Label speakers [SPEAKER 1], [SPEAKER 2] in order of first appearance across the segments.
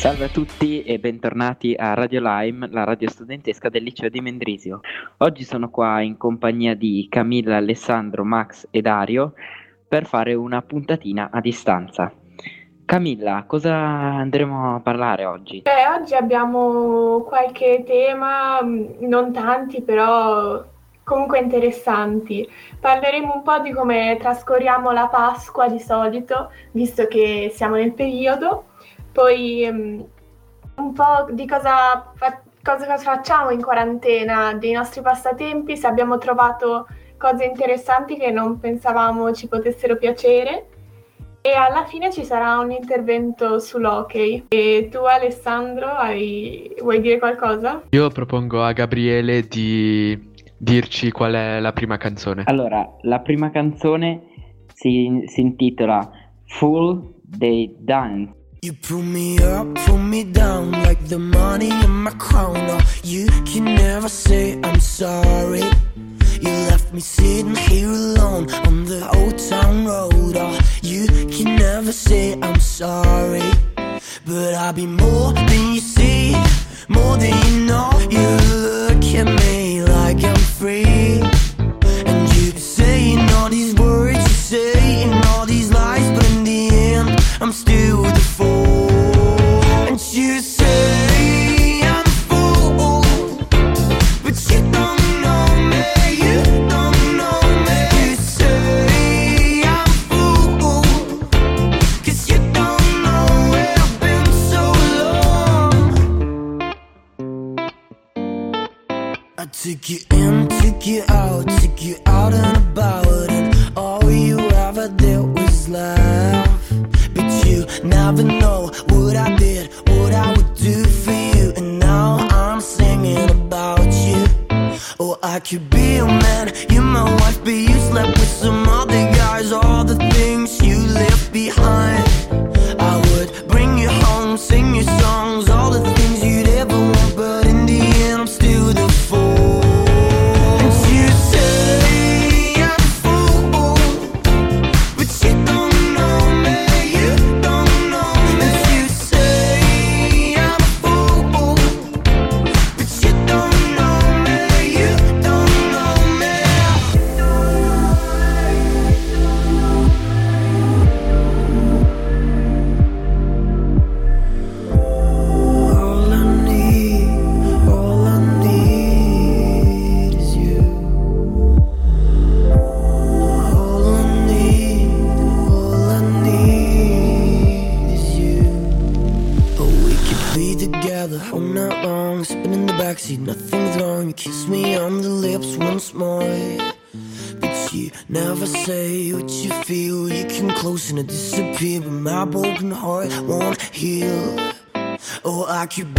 [SPEAKER 1] Salve a tutti e bentornati a Radio Lime, la radio studentesca del liceo di Mendrisio. Oggi sono qua in compagnia di Camilla, Alessandro, Max e Dario per fare una puntatina a distanza. Camilla, cosa andremo a parlare oggi?
[SPEAKER 2] Eh, oggi abbiamo qualche tema, mh, non tanti, però comunque interessanti. Parleremo un po' di come trascorriamo la Pasqua di solito, visto che siamo nel periodo, poi um, un po' di cosa, fa- cosa facciamo in quarantena, dei nostri passatempi, se abbiamo trovato cose interessanti che non pensavamo ci potessero piacere. E alla fine ci sarà un intervento sull'hockey. E tu Alessandro hai... vuoi dire qualcosa?
[SPEAKER 3] Io propongo a Gabriele di dirci qual è la prima canzone.
[SPEAKER 1] Allora, la prima canzone si, si intitola Full Day Dance.
[SPEAKER 4] You pull me up, pull me down like the money in my crown. Oh, you can never say I'm sorry. You left me sitting here alone on the old town road. Oh, you can never say I'm sorry. But I'll be more than you see, more than you know. You look at me like I'm free. My broken heart won't heal. Oh, I could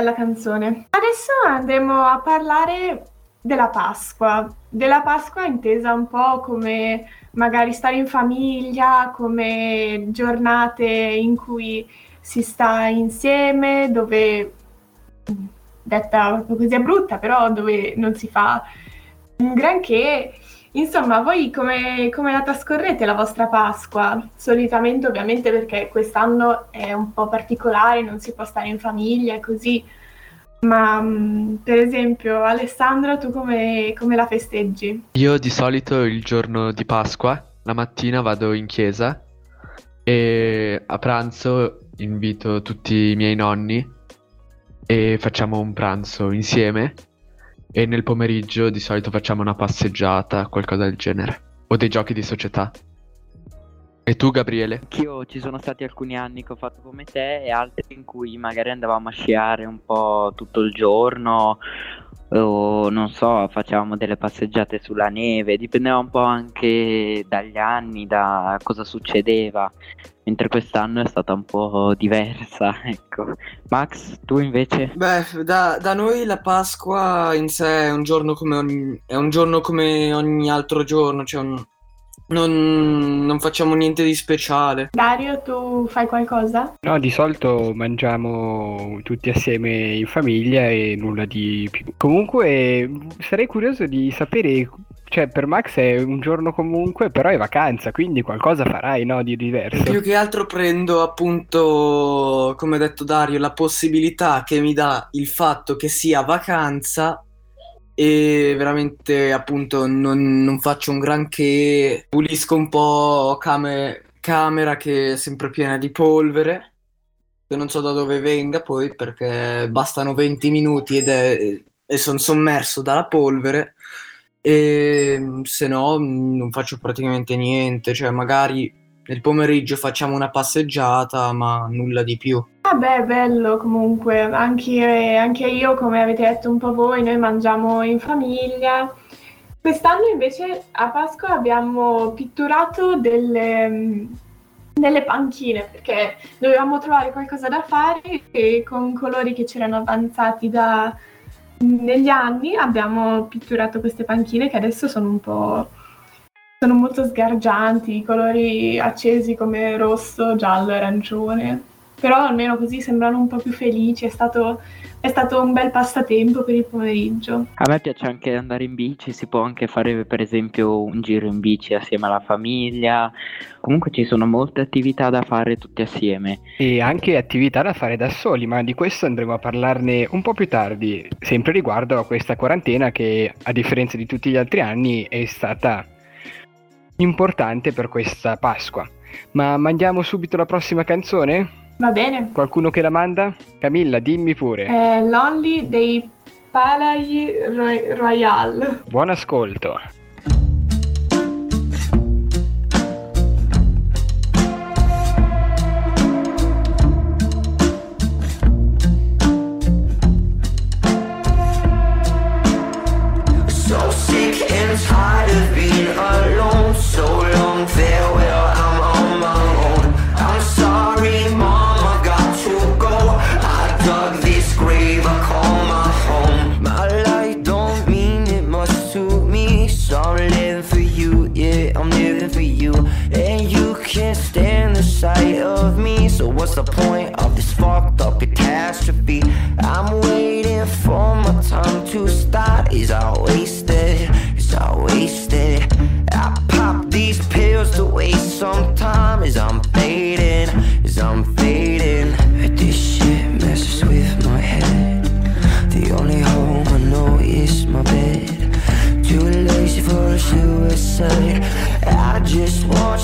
[SPEAKER 2] bella canzone. Adesso andremo a parlare della Pasqua, della Pasqua intesa un po' come magari stare in famiglia, come giornate in cui si sta insieme, dove detta così è brutta, però dove non si fa un granché. Insomma, voi come, come, la trascorrete la vostra Pasqua? Solitamente, ovviamente, perché quest'anno è un po' particolare, non si può stare in famiglia e così. Ma mm, per esempio, Alessandro, tu come, come la festeggi?
[SPEAKER 3] Io di solito il giorno di Pasqua, la mattina vado in chiesa e a pranzo invito tutti i miei nonni e facciamo un pranzo insieme e nel pomeriggio di solito facciamo una passeggiata, qualcosa del genere, o dei giochi di società. E tu, Gabriele?
[SPEAKER 1] Anch'io ci sono stati alcuni anni che ho fatto come te e altri in cui magari andavamo a sciare un po' tutto il giorno o non so, facevamo delle passeggiate sulla neve, dipendeva un po' anche dagli anni, da cosa succedeva, mentre quest'anno è stata un po' diversa, ecco. Max, tu invece?
[SPEAKER 5] Beh, da, da noi la Pasqua in sé è un giorno come ogni, è un giorno come ogni altro giorno, cioè un, non, non, facciamo niente di speciale.
[SPEAKER 2] Dario, tu fai qualcosa?
[SPEAKER 6] No, di solito mangiamo tutti assieme in famiglia e nulla di più. Comunque sarei curioso di sapere, cioè per Max è un giorno comunque, però è vacanza, quindi qualcosa farai, no, di diverso.
[SPEAKER 5] Più che altro prendo appunto, come ha detto Dario, la possibilità che mi dà il fatto che sia vacanza e veramente appunto non, non faccio un granché, pulisco un po' came- camera che è sempre piena di polvere, che non so da dove venga poi perché bastano 20 minuti ed è, e sono sommerso dalla polvere e se no non faccio praticamente niente, cioè magari nel pomeriggio facciamo una passeggiata, ma nulla di più.
[SPEAKER 2] Vabbè, bello comunque, anche, anche io, come avete detto un po' voi, noi mangiamo in famiglia. Quest'anno invece a Pasqua abbiamo pitturato delle, delle panchine perché dovevamo trovare qualcosa da fare e con colori che c'erano avanzati da, negli anni abbiamo pitturato queste panchine che adesso sono un po' sono molto sgargianti, colori accesi come rosso, giallo, arancione. Però almeno così sembrano un po' più felici, è stato, è stato un bel passatempo per il pomeriggio.
[SPEAKER 1] A me piace anche andare in bici, si può anche fare per esempio un giro in bici assieme alla famiglia, comunque ci sono molte attività da fare tutti assieme.
[SPEAKER 6] E anche attività da fare da soli, ma di questo andremo a parlarne un po' più tardi, sempre riguardo a questa quarantena che a differenza di tutti gli altri anni è stata importante per questa Pasqua. Ma mandiamo subito la prossima canzone?
[SPEAKER 2] Va bene.
[SPEAKER 6] Qualcuno che la manda? Camilla, dimmi pure.
[SPEAKER 2] È Lonely dei Palais Royal.
[SPEAKER 6] Buon ascolto.
[SPEAKER 4] The point of this fucked up catastrophe? I'm waiting for my time to start. Is I wasted? Is I wasted? I pop these pills to waste some time. Is I'm fading? Is I'm fading? This shit messes with my head. The only home I know is my bed. Too lazy for a suicide. I just watch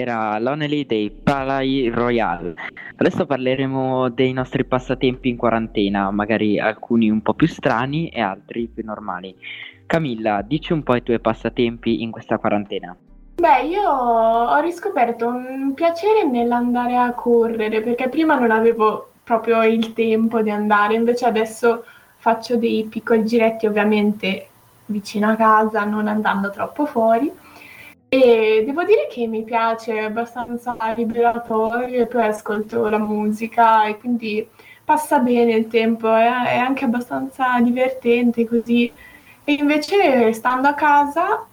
[SPEAKER 1] era l'Onely dei Palais Royal. Adesso parleremo dei nostri passatempi in quarantena, magari alcuni un po' più strani e altri più normali. Camilla, dici un po' i tuoi passatempi in questa quarantena.
[SPEAKER 2] Beh, io ho riscoperto un piacere nell'andare a correre, perché prima non avevo proprio il tempo di andare, invece adesso faccio dei piccoli giretti ovviamente vicino a casa, non andando troppo fuori. E devo dire che mi piace, è abbastanza liberatorio e poi ascolto la musica e quindi passa bene il tempo, è, è anche abbastanza divertente così. E invece stando a casa,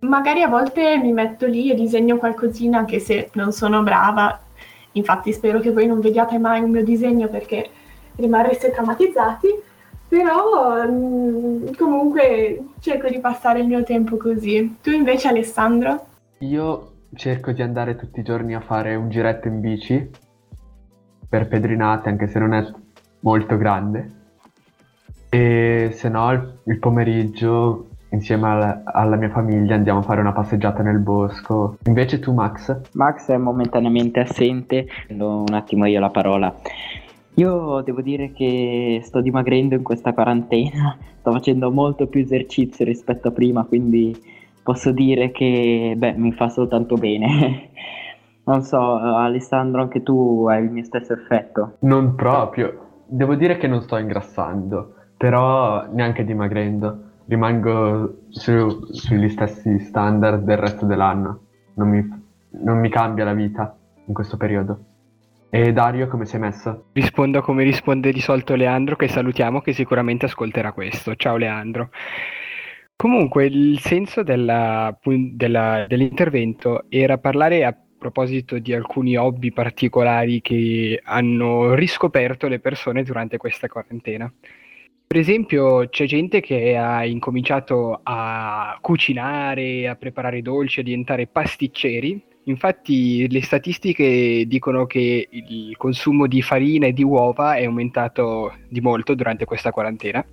[SPEAKER 2] magari a volte mi metto lì e disegno qualcosina anche se non sono brava. Infatti spero che voi non vediate mai un mio disegno perché rimarreste traumatizzati però mh, mm, comunque cerco di passare il mio tempo così. Tu invece Alessandro?
[SPEAKER 3] Io cerco di andare tutti i giorni a fare un giretto in bici per pedrinate, anche se non è molto grande. E se no il, il pomeriggio insieme alla, alla, mia famiglia andiamo a fare una passeggiata nel bosco. Invece tu Max?
[SPEAKER 1] Max è momentaneamente assente, do un attimo io la parola. Io devo dire che sto dimagrendo in questa quarantena, sto facendo molto più esercizio rispetto a prima, quindi posso dire che beh, mi fa soltanto bene. Non so, Alessandro, anche tu hai il mio stesso effetto.
[SPEAKER 3] Non proprio. Devo dire che non sto ingrassando, però neanche dimagrendo. Rimango su, sugli stessi standard del resto dell'anno. Non mi, non mi cambia la vita in questo periodo. E Dario come sei messo?
[SPEAKER 6] Rispondo come risponde di solito Leandro che salutiamo che sicuramente ascolterà questo. Ciao Leandro. Comunque il senso della, della, dell'intervento era parlare a proposito di alcuni hobby particolari che hanno riscoperto le persone durante questa quarantena. Per esempio, c'è gente che ha incominciato a cucinare, a preparare dolci, a diventare pasticceri Infatti le statistiche dicono che il consumo di farina e di uova è aumentato di molto durante questa quarantena,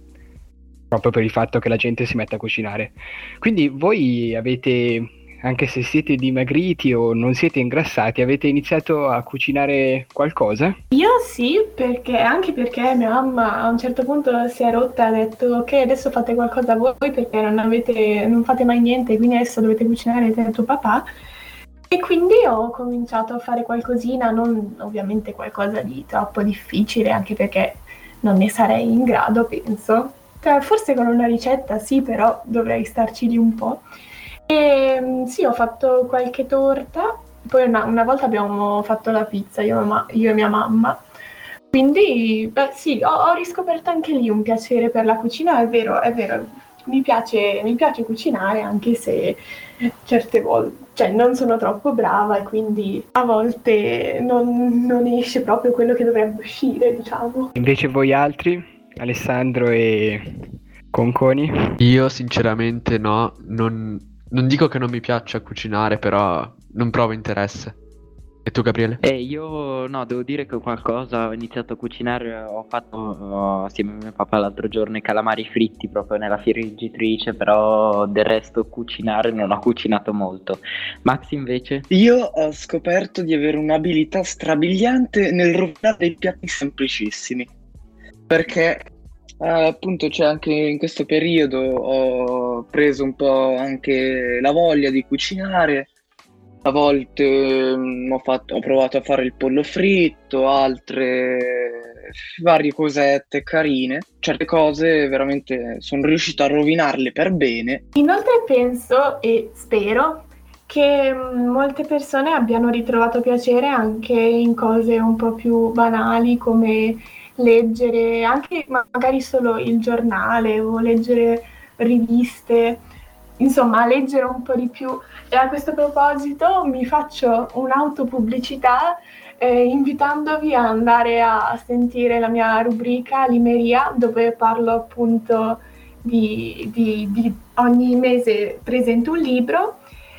[SPEAKER 6] proprio per il fatto che la gente si mette a cucinare. Quindi voi avete, anche se siete dimagriti o non siete ingrassati, avete iniziato a cucinare qualcosa?
[SPEAKER 2] Io sì, perché, anche perché mia mamma a un certo punto si è rotta e ha detto ok adesso fate qualcosa voi perché non, avete, non fate mai niente, quindi adesso dovete cucinare te e tuo papà. E quindi ho cominciato a fare qualcosina, non ovviamente qualcosa di troppo difficile, anche perché non ne sarei in grado, penso. Cioè, forse con una ricetta sì, però dovrei starci lì un po'. E mm, sì, ho fatto qualche torta, poi una, una volta abbiamo fatto la pizza, io, io e mia mamma. Quindi, beh, sì, ho, ho riscoperto anche lì un piacere per la cucina, è vero, è vero, mi piace, mi piace cucinare anche se certe volte cioè, non sono troppo brava e quindi a volte non, non esce proprio quello che dovrebbe uscire, diciamo.
[SPEAKER 6] Invece voi altri, Alessandro e Conconi?
[SPEAKER 3] Io sinceramente no, non, non dico che non mi piaccia cucinare, però non provo interesse. E tu Gabriele?
[SPEAKER 1] Eh, io no, devo dire che qualcosa ho iniziato a cucinare, ho fatto oh, assieme a mio papà l'altro giorno i calamari fritti proprio nella friggitrice, però del resto cucinare non ho cucinato molto. Max invece?
[SPEAKER 5] Io ho scoperto di avere un'abilità strabiliante nel rovinare dei piatti semplicissimi, perché eh, appunto c'è anche in questo periodo ho preso un po' anche la voglia di cucinare a volte mm, ho, fatto, ho provato a fare il pollo fritto, altre varie cosette carine. Certe cose veramente sono riuscito a rovinarle per bene.
[SPEAKER 2] Inoltre penso e spero che mm, molte persone abbiano ritrovato piacere anche in cose un po' più banali come leggere anche magari solo il giornale o leggere riviste insomma, a leggere un po' di più. E a questo proposito mi faccio un'autopubblicità eh, invitandovi a andare a sentire la mia rubrica Limeria, dove parlo appunto di, di, di ogni mese presento un libro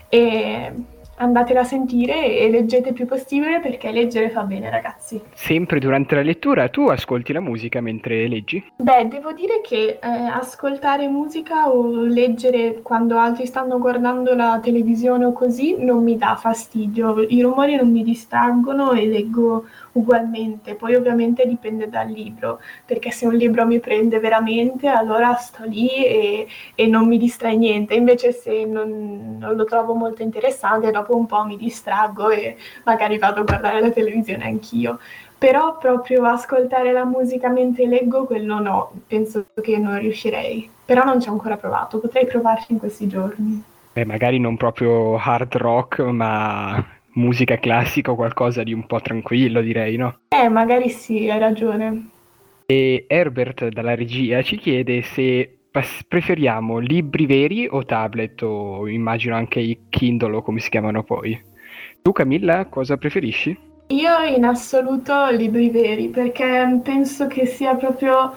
[SPEAKER 2] e andatela a sentire e leggete il più possibile perché leggere fa bene ragazzi.
[SPEAKER 6] Sempre durante la lettura tu ascolti la musica mentre leggi?
[SPEAKER 2] Beh, devo dire che eh, ascoltare musica o leggere quando altri stanno guardando la televisione o così non mi dà fastidio, i rumori non mi distraggono e leggo ugualmente, poi ovviamente dipende dal libro, perché se un libro mi prende veramente allora sto lì e, e non mi distrae niente, invece se non, non lo trovo molto interessante dopo un po' mi distraggo e magari vado a guardare la televisione anch'io. Però proprio ascoltare la musica mentre leggo, quello no, penso che non riuscirei. Però non ci ho ancora provato, potrei provarci in questi giorni.
[SPEAKER 6] Beh, magari non proprio hard rock, ma musica classica o qualcosa di un po' tranquillo, direi, no?
[SPEAKER 2] Eh, magari sì, hai ragione.
[SPEAKER 6] E Herbert dalla regia ci chiede se preferiamo libri veri o tablet o immagino anche i Kindle o come si chiamano poi. Tu Camilla cosa preferisci?
[SPEAKER 2] Io in assoluto libri veri perché penso che sia proprio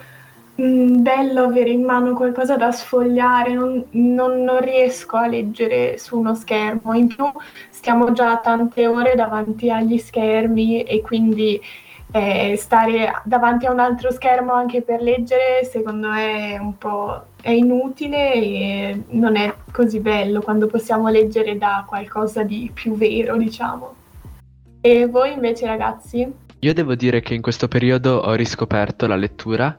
[SPEAKER 2] mm, bello avere in mano qualcosa da sfogliare, non, non, non riesco a leggere su uno schermo, in più stiamo già tante ore davanti agli schermi e quindi eh, stare davanti a un altro schermo anche per leggere secondo me è un po' è inutile e non è così bello quando possiamo leggere da qualcosa di più vero, diciamo. E voi invece ragazzi?
[SPEAKER 3] Io devo dire che in questo periodo ho riscoperto la lettura.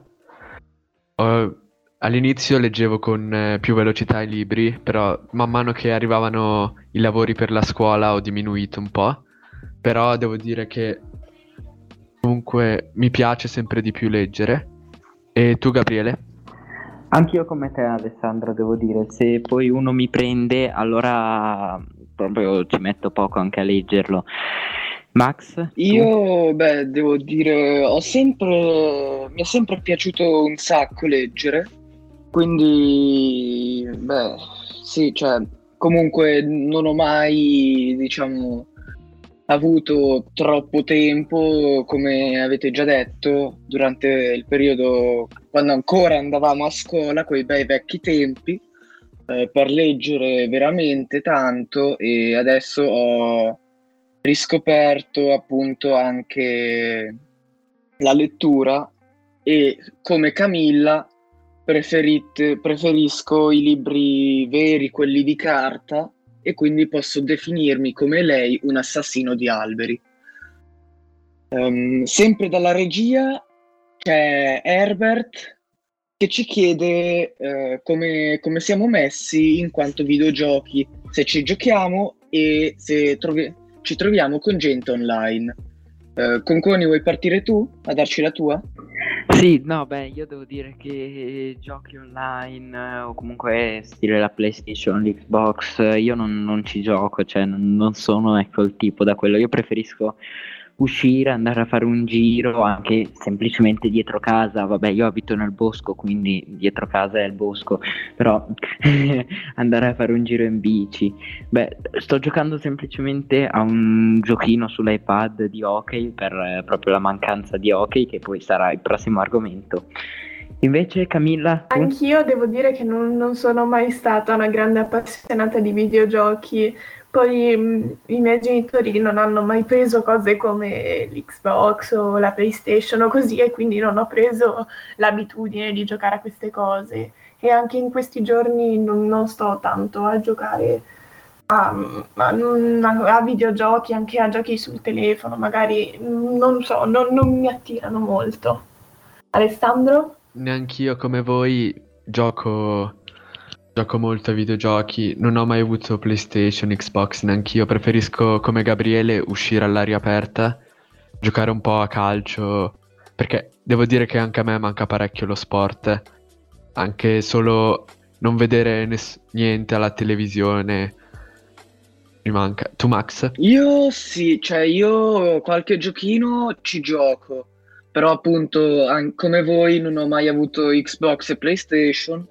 [SPEAKER 3] Ho... All'inizio leggevo con eh, più velocità i libri, però man mano che arrivavano i lavori per la scuola ho diminuito un po'. Però devo dire che Comunque mi piace sempre di più leggere. E tu Gabriele?
[SPEAKER 1] Anch'io come te Alessandro devo dire, se poi uno mi prende allora proprio ci metto poco anche a leggerlo. Max?
[SPEAKER 5] Io, beh, devo dire, ho sempre, mi è sempre piaciuto un sacco leggere, quindi, beh, sì, cioè, comunque non ho mai, diciamo, avuto troppo tempo, come avete già detto, durante il periodo quando ancora andavamo a scuola, quei bei vecchi tempi, eh, per leggere veramente tanto e adesso ho riscoperto appunto anche la lettura e come Camilla preferisco i libri veri, quelli di carta, e quindi posso definirmi come lei un assassino di alberi. Um, sempre dalla regia c'è Herbert che ci chiede uh, come, come, siamo messi in quanto videogiochi, se ci giochiamo e se trovi- ci troviamo con gente online. Uh, con Coni vuoi partire tu a darci la tua?
[SPEAKER 1] Sì, no, beh, io devo dire che giochi online eh, o comunque stile la PlayStation, l'Xbox, io non, non ci gioco, cioè non, non sono ecco il tipo da quello. Io preferisco uscire, andare a fare un giro anche semplicemente dietro casa. Vabbè, io abito nel bosco, quindi dietro casa è il bosco, però andare a fare un giro in bici. Beh, sto giocando semplicemente a un giochino sull'iPad di hockey per eh, proprio la mancanza di hockey, che poi sarà il prossimo argomento. Invece Camilla?
[SPEAKER 2] Tu? Anch'io devo dire che non, non, sono mai stata una grande appassionata di videogiochi, poi mh, i miei genitori non hanno mai preso cose come l'Xbox o la PlayStation o così e quindi non ho preso l'abitudine di giocare a queste cose. E anche in questi giorni non, non sto tanto a giocare a, a, a, videogiochi, anche a giochi sul telefono, magari non so, non, non mi attirano molto. Alessandro?
[SPEAKER 3] Neanch'io come voi gioco Gioco molto ai videogiochi, non ho mai avuto PlayStation, Xbox, neanch'io. Preferisco, come Gabriele, uscire all'aria aperta, giocare un po' a calcio, perché devo dire che anche a me manca parecchio lo sport. Anche solo non vedere ness- niente alla televisione mi manca. Tu, Max?
[SPEAKER 5] Io sì, cioè io qualche giochino ci gioco, però appunto, an- come voi, non ho mai avuto Xbox e PlayStation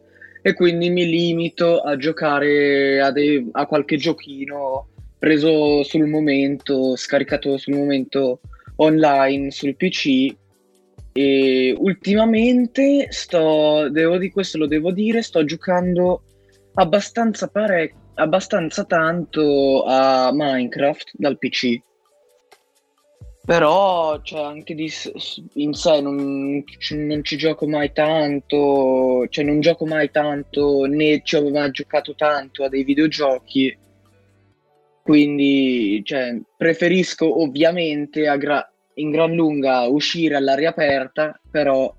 [SPEAKER 5] e quindi mi limito a giocare a, dei, a qualche giochino preso sul momento, scaricato sul momento online sul PC e ultimamente sto, devo di questo lo devo dire, sto giocando abbastanza parecchio abbastanza tanto a Minecraft dal PC. Però cioè, anche di, in sé non, non ci gioco mai tanto, cioè non gioco mai tanto né ci ho mai giocato tanto a dei videogiochi. Quindi cioè, preferisco ovviamente gra- in gran lunga uscire all'aria aperta, però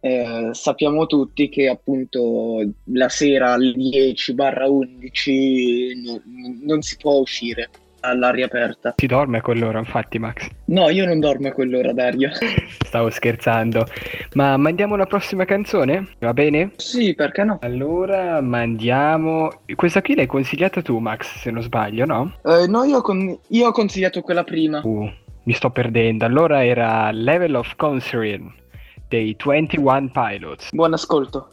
[SPEAKER 5] eh, sappiamo tutti che appunto la sera alle 10-11 no- non si può uscire all'aria aperta.
[SPEAKER 6] Si dorme a quell'ora, infatti, Max.
[SPEAKER 5] No, io non dormo a quell'ora, Dario.
[SPEAKER 6] Stavo scherzando. Ma mandiamo la prossima canzone? Va bene?
[SPEAKER 5] Sì, perché no?
[SPEAKER 6] Allora mandiamo. Questa qui l'hai consigliata tu, Max, se non sbaglio, no?
[SPEAKER 5] Eh, no, io, con- io ho consigliato quella prima.
[SPEAKER 6] Uh, mi sto perdendo. Allora era Level of Concern dei 21 Pilots.
[SPEAKER 5] Buon ascolto.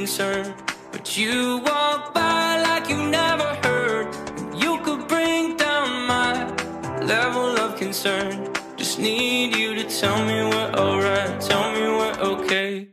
[SPEAKER 7] Concern, but you walk by like you never heard. You could bring down my level of concern. Just need you to tell me we're alright, tell me we're okay.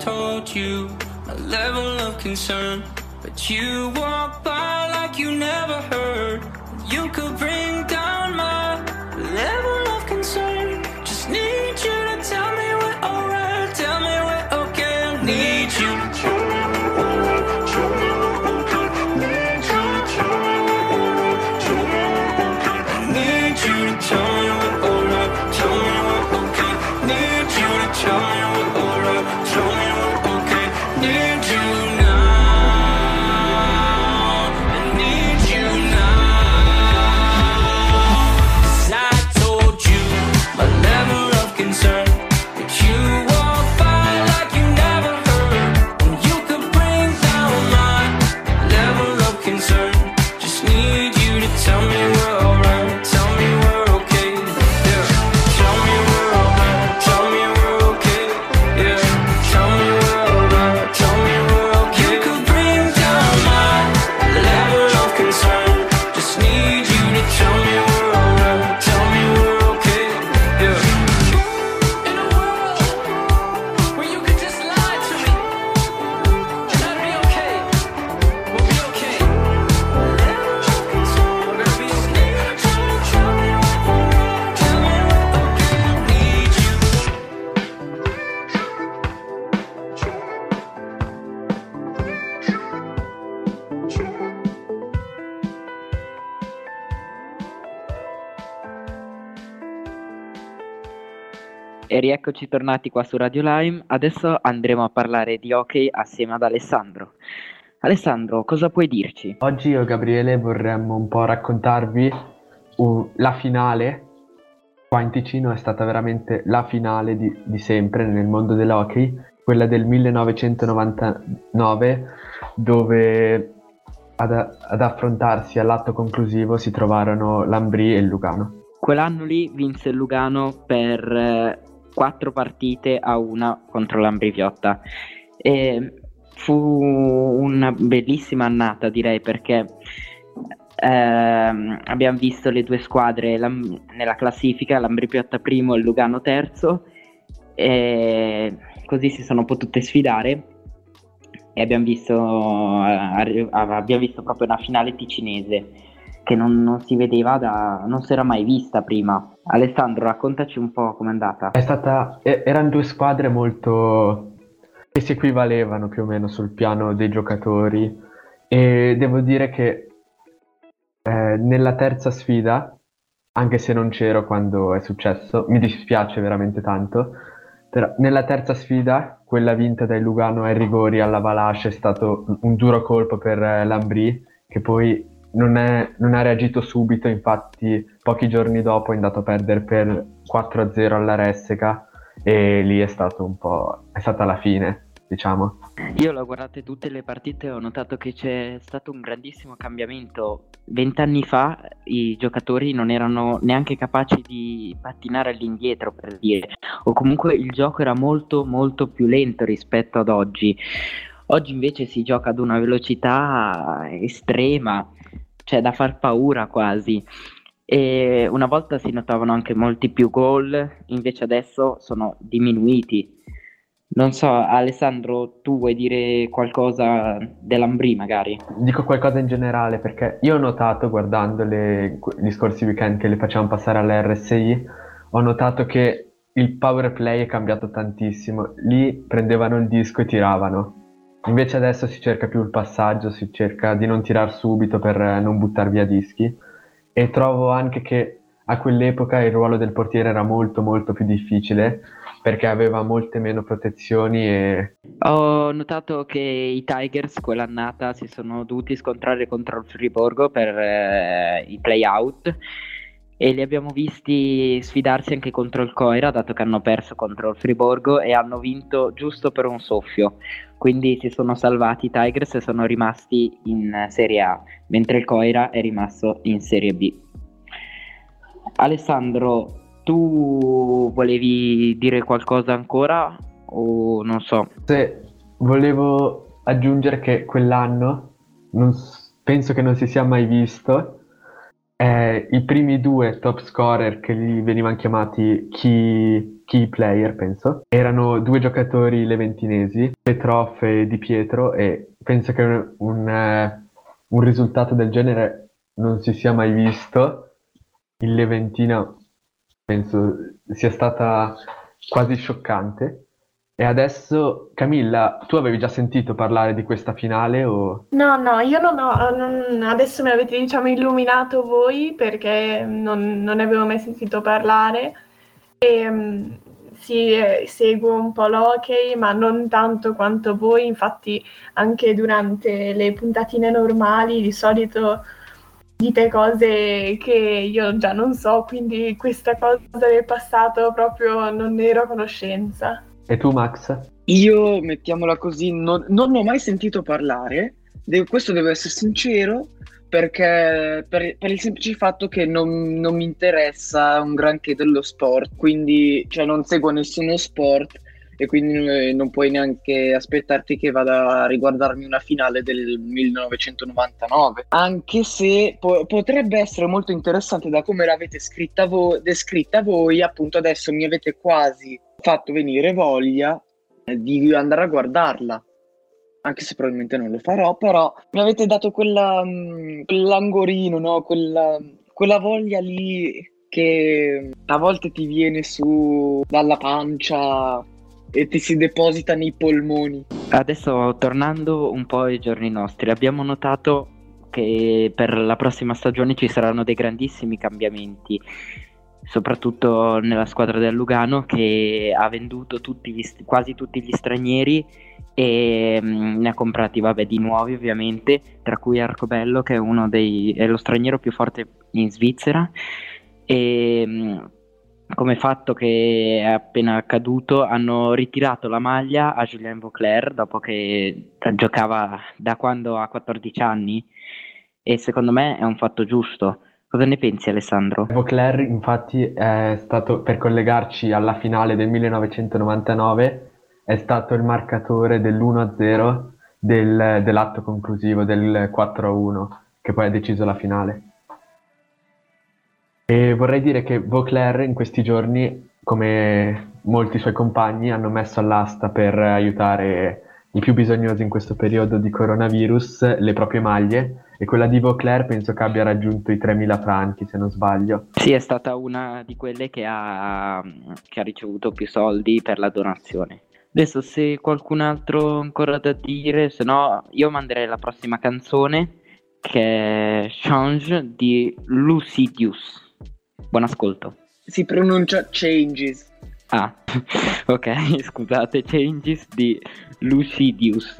[SPEAKER 7] Told you my level of concern. But you walk by like you never heard.
[SPEAKER 1] Rieccoci tornati qua su Radio Lime. Adesso andremo a parlare di hockey assieme ad Alessandro. Alessandro, cosa puoi dirci?
[SPEAKER 3] Oggi io e Gabriele vorremmo un po' raccontarvi uh, la finale. Qua in Ticino è stata veramente la finale di, di sempre nel mondo dell'hockey, quella del 1999, dove ad, ad affrontarsi all'atto conclusivo si trovarono l'Ambrì e il Lugano.
[SPEAKER 1] Quell'anno lì vinse il Lugano per eh, quattro partite a una contro l'Ambriviotta. E fu una bellissima annata, direi, perché ehm, abbiamo visto le due squadre l'Am- nella classifica, l'Ambriviotta primo e il Lugano terzo, e così si sono potute sfidare. E abbiamo visto, abbiamo visto proprio una finale ticinese che non, non si vedeva da. non si era mai vista prima. Alessandro, raccontaci un po' com'è andata.
[SPEAKER 3] È stata, erano due squadre molto che si equivalevano più o meno sul piano dei giocatori e devo dire che eh, nella terza sfida, anche se non c'ero quando è successo, mi dispiace veramente tanto, però nella terza sfida, quella vinta dai Lugano ai rigori alla Valache è stato un duro colpo per eh, Lambri che poi non, è- non ha reagito subito, infatti pochi giorni dopo è andato a perdere per 4-0 alla Ressica e lì è stato un po'... è stata la fine, diciamo.
[SPEAKER 1] Io l'ho guardate tutte le partite e ho notato che c'è stato un grandissimo cambiamento. Vent'anni fa i giocatori non erano neanche capaci di pattinare all'indietro, per dire, o comunque il gioco era molto molto più lento rispetto ad oggi. Oggi invece si gioca ad una velocità estrema, cioè da far paura quasi. E una volta si notavano anche molti più gol, invece adesso sono diminuiti. Non so, Alessandro, tu vuoi dire qualcosa dell'Ambrì magari?
[SPEAKER 3] Dico qualcosa in generale perché io ho notato guardando le- gli scorsi weekend che le facevamo passare alla RSI, ho notato che il power play è cambiato tantissimo. Lì prendevano il disco e tiravano. Invece adesso si cerca più il passaggio, si cerca di non tirar subito per eh, non buttare via dischi. E trovo anche che a quell'epoca il ruolo del portiere era molto molto più difficile perché aveva molte meno protezioni e
[SPEAKER 1] Ho notato che i Tigers quell'annata si sono dovuti scontrare contro il Friburgo per eh, i play-out e li abbiamo visti sfidarsi anche contro il Coira, dato che hanno perso contro il Friburgo e hanno vinto giusto per un soffio. Quindi si sono salvati i Tigers e sono rimasti in Serie A, mentre il Coira è rimasto in Serie B. Alessandro, tu volevi dire qualcosa ancora o non so?
[SPEAKER 3] Se volevo aggiungere che quell'anno non penso che non si sia mai visto. Eh, I primi due top scorer che li venivano chiamati key, key player, penso, erano due giocatori leventinesi, Petrov e Di Pietro, e penso che un, un, eh, un risultato del genere non si sia mai visto. Il Leventina penso sia stata quasi scioccante. E adesso, Camilla, tu avevi già sentito parlare di questa finale o...
[SPEAKER 2] No, no, io non ho, non- adesso mi avete diciamo illuminato voi perché non, non ne avevo mai sentito parlare. E mm, sì, eh, seguo un po' l'hockey ma non tanto quanto voi, infatti anche durante le puntatine normali di solito dite cose che io già non so, quindi questa cosa del passato proprio non ne ero a conoscenza.
[SPEAKER 3] E tu, Max?
[SPEAKER 5] Io, mettiamola così, non, non ho mai sentito parlare, de- questo devo essere sincero, perché per, per il semplice fatto che non, non mi interessa un granché dello sport, quindi cioè, non seguo nessuno sport e quindi eh, non puoi neanche aspettarti che vada a riguardarmi una finale del 1999, anche se po- potrebbe essere molto interessante da come l'avete scritta vo- descritta voi, appunto adesso mi avete quasi fatto venire voglia eh, di andare a guardarla. Anche se probabilmente non lo farò, però mi avete dato quella, mm, quell'angorino, no? Quella, quella voglia lì che a volte ti viene su dalla pancia e ti si deposita nei polmoni.
[SPEAKER 1] Adesso tornando un po' ai giorni nostri, abbiamo notato che per la prossima stagione ci saranno dei grandissimi cambiamenti, soprattutto nella squadra del Lugano che ha venduto tutti gli quasi tutti gli stranieri e mm, ne ha comprati vabbè, di nuovi ovviamente, tra cui Arcobello che è uno dei è lo straniero più forte in Svizzera e mm, come fatto che è appena accaduto, hanno ritirato la maglia a Julien Vauclair dopo che giocava da quando ha 14 anni e secondo me è un fatto giusto. Cosa ne pensi Alessandro?
[SPEAKER 3] Vauclair infatti è stato, per collegarci alla finale del 1999, è stato il marcatore dell'1-0 del- dell'atto conclusivo del 4-1, che poi ha deciso la finale. E vorrei dire che Vauclair in questi giorni, come molti suoi compagni, hanno messo all'asta per aiutare i più bisognosi in questo periodo di coronavirus le proprie maglie e quella di Vauclair penso che abbia raggiunto i 3.000 franchi, se non sbaglio.
[SPEAKER 1] Sì, è stata una di quelle che ha, che ha ricevuto più soldi per la donazione. Adesso se qualcun altro ancora da dire, se no io manderei la prossima canzone che è Change di Lucidius. Buon ascolto.
[SPEAKER 5] Si pronuncia changes.
[SPEAKER 1] Ah, ok, scusate, Changes di Lucidius.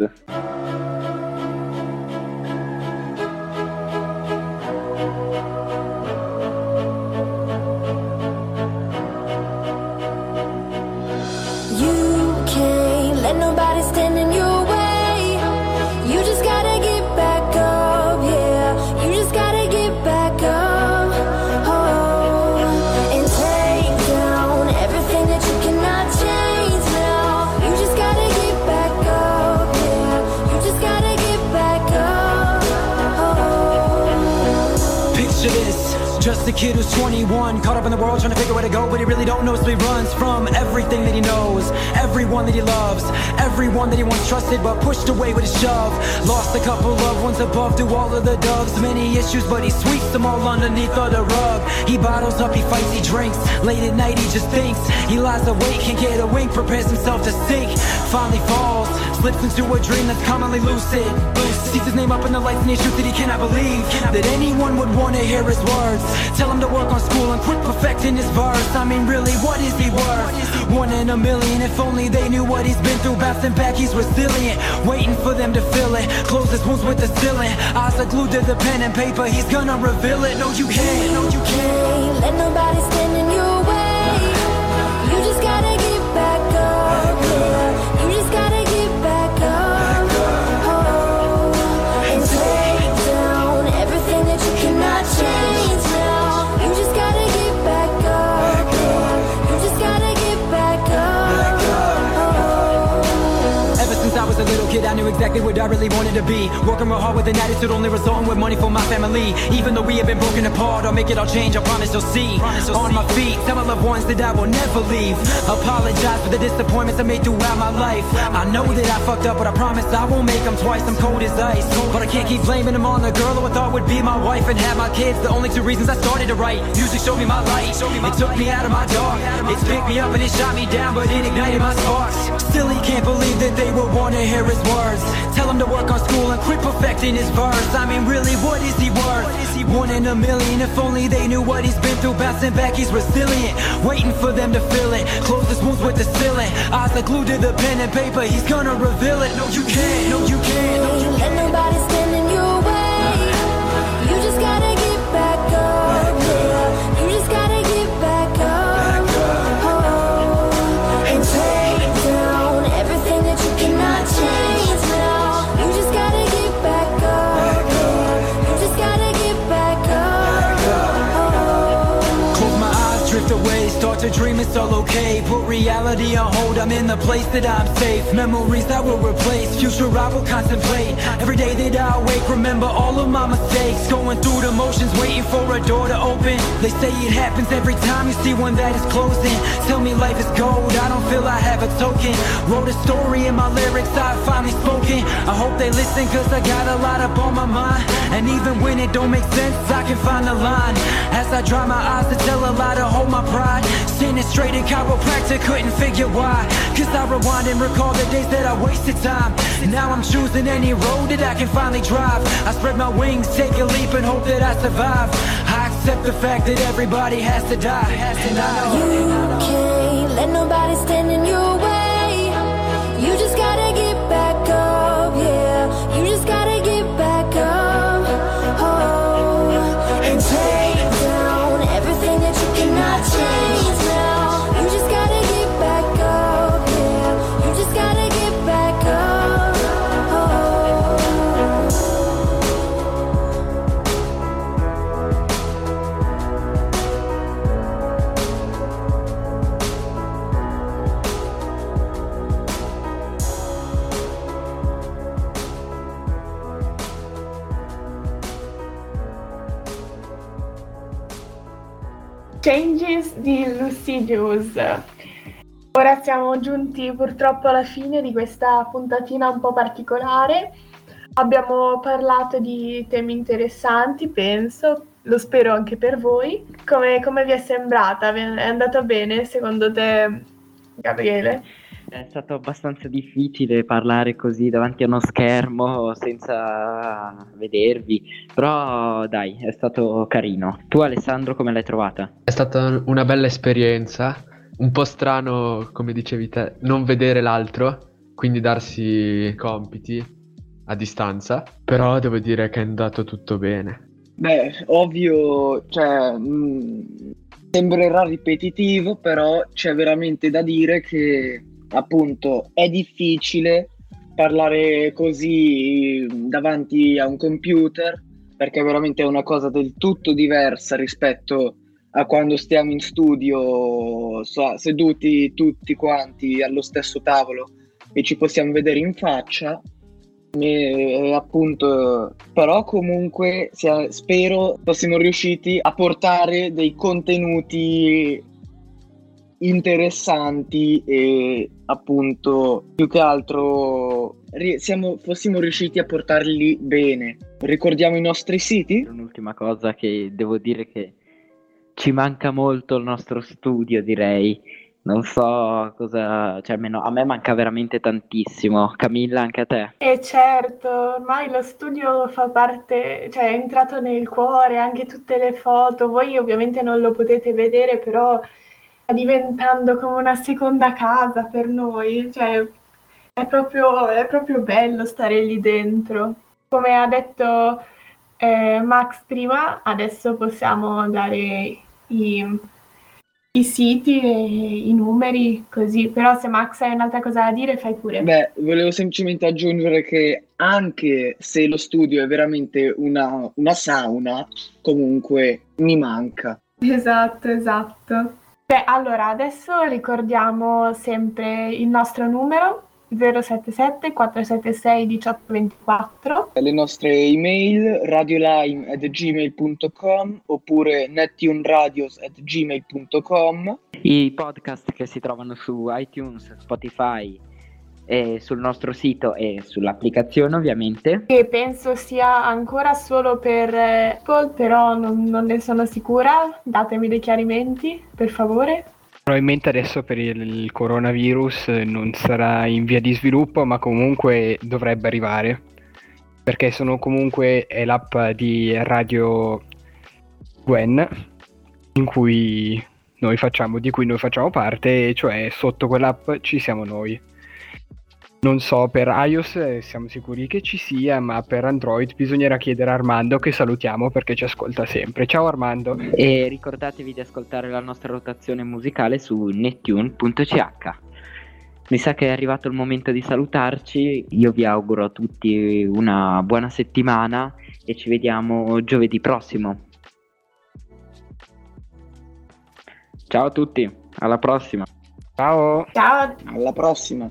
[SPEAKER 8] A kid who's 21, caught up in the world trying to figure where to go, but he really don't know, so he runs from everything that he knows, everyone that he loves, everyone that he once trusted, but pushed away with a shove. Lost a couple loved ones above through all of the doves, many issues, but he sweeps them all underneath of the rug. He bottles up, he fights, he drinks. Late at night, he just thinks. He lies awake, can't get a wink, prepares himself to sink. Finally falls, slips into a dream that's commonly lucid. Sees his name up in the lights and he shoots that he cannot believe that anyone would want to hear his words. Tell him to work on school and quit perfecting his verse. I mean, really, what is he worth? One in a million. If only they knew what he's been through. Bouncing back, he's resilient. Waiting for them to feel it. Close his wounds with the ceiling. Eyes are glued to the pen and paper. He's gonna reveal it. No, you can't. No, you can't.
[SPEAKER 9] can't let nobody stand
[SPEAKER 8] kid, I knew exactly what I really wanted to be. Working real hard with an attitude, only resulting with money for my family. Even though we have been broken apart, I'll make it all change. I promise you'll see. promise On my feet, tell my loved ones that I will never leave. Apologize for the disappointments I made throughout my life. I know that I fucked up, but I promise I won't make them twice. I'm cold as ice. But I can't keep blaming them on the girl who I thought would be my wife and have my kids. The only two reasons I started to write. Music showed me my light. It took me out of my dark. It's picked me up and it shot me down, but it ignited my sparks. Still, he can't believe that they would want to hear his words. Tell him to work on school and quit perfecting his verse. I mean, really, what is he worth? Is he One in a million. If only they knew what he's been through. Bouncing back, he's resilient. Waiting for them to feel it. Close his wounds with the ceiling. Eyes are glued to the pen and paper. He's gonna reveal it. No, you can't. No, you can't. No, you
[SPEAKER 9] Can't
[SPEAKER 8] dream it's all okay. Put reality on hold, I'm in the place that I'm safe. Memories that will replace, future I will contemplate. Every day that I wake, remember all of my mistakes. Going through the motions, waiting for a door to open. They say it happens every time you see one that is closing. Tell me life is gold, I don't feel I have a token. Wrote a story in my lyrics, I finally spoken. I hope they listen, cause I got a lot up on my mind. And even when it don't make sense, I can find the line. As I dry my eyes to tell a lie to hold my pride. In chiropractor, couldn't figure why. Cause I rewind and recall the days that I wasted time. Now I'm choosing any road that I can finally drive. I spread my wings, take a leap and hope that I survive. I accept the fact that everybody has to die. And I know.
[SPEAKER 9] You can't let nobody stand
[SPEAKER 2] di Lucy News. Ora siamo giunti purtroppo alla fine di questa puntatina un po' particolare. Abbiamo parlato di temi interessanti, penso, lo spero anche per voi. Come, come vi è sembrata? È andata bene secondo te, Gabriele?
[SPEAKER 1] È stato abbastanza difficile parlare così davanti a uno schermo senza vedervi, però dai, è stato carino. Tu Alessandro come l'hai trovata?
[SPEAKER 3] È stata una bella esperienza, un po' strano, come dicevi te, non vedere l'altro, quindi darsi compiti a distanza, però devo dire che è andato tutto bene.
[SPEAKER 5] Beh, ovvio, cioè, mh, sembrerà ripetitivo, però c'è veramente da dire che appunto è difficile parlare così davanti a un computer perché veramente è una cosa del tutto diversa rispetto a quando stiamo in studio so- seduti tutti quanti allo stesso tavolo e ci possiamo vedere in faccia. E, appunto, però comunque sia- spero fossimo riusciti a portare dei contenuti interessanti e appunto più che altro siamo, fossimo riusciti a portarli bene. Ricordiamo i nostri siti?
[SPEAKER 1] Un'ultima cosa che devo dire che ci manca molto il nostro studio, direi. Non so cosa, cioè almeno a me manca veramente tantissimo. Camilla, anche a te?
[SPEAKER 2] E certo, ormai lo studio fa parte, cioè è entrato nel cuore, anche tutte le foto. Voi ovviamente non lo potete vedere, però diventando come una seconda casa per noi. Cioè, è proprio, è proprio bello stare lì dentro. Come ha detto eh, Max prima, adesso possiamo dare i, i siti e i numeri così, però se Max hai un'altra cosa da dire fai pure.
[SPEAKER 5] Beh, volevo semplicemente aggiungere che anche se lo studio è veramente una, una sauna, comunque mi manca.
[SPEAKER 2] Esatto, esatto. Beh, allora adesso ricordiamo sempre il nostro numero 077 476 1824.
[SPEAKER 5] Le nostre email radiolime.gmail.com oppure nettunradios.gmail.com
[SPEAKER 1] I podcast che si trovano su iTunes, Spotify e sul nostro sito e sull'applicazione ovviamente.
[SPEAKER 2] Che penso sia ancora solo per eh, Apple, però non, non ne sono sicura. Datemi dei chiarimenti, per favore.
[SPEAKER 6] Probabilmente adesso per il, coronavirus eh, non sarà in via di sviluppo, ma comunque dovrebbe arrivare. Perché sono comunque è l'app di Radio Gwen in cui noi facciamo, di cui noi facciamo parte, e cioè sotto quell'app ci siamo noi. Non so, per iOS eh, siamo sicuri che ci sia, ma per Android bisognerà chiedere a Armando che salutiamo perché ci ascolta sempre. Ciao Armando.
[SPEAKER 1] E ricordatevi di ascoltare la nostra rotazione musicale su nettune.ch. Mi sa che è arrivato il momento di salutarci. Io vi auguro a tutti una buona settimana e ci vediamo giovedì prossimo. Ciao a tutti, alla prossima.
[SPEAKER 6] Ciao.
[SPEAKER 2] Ciao.
[SPEAKER 5] Alla prossima.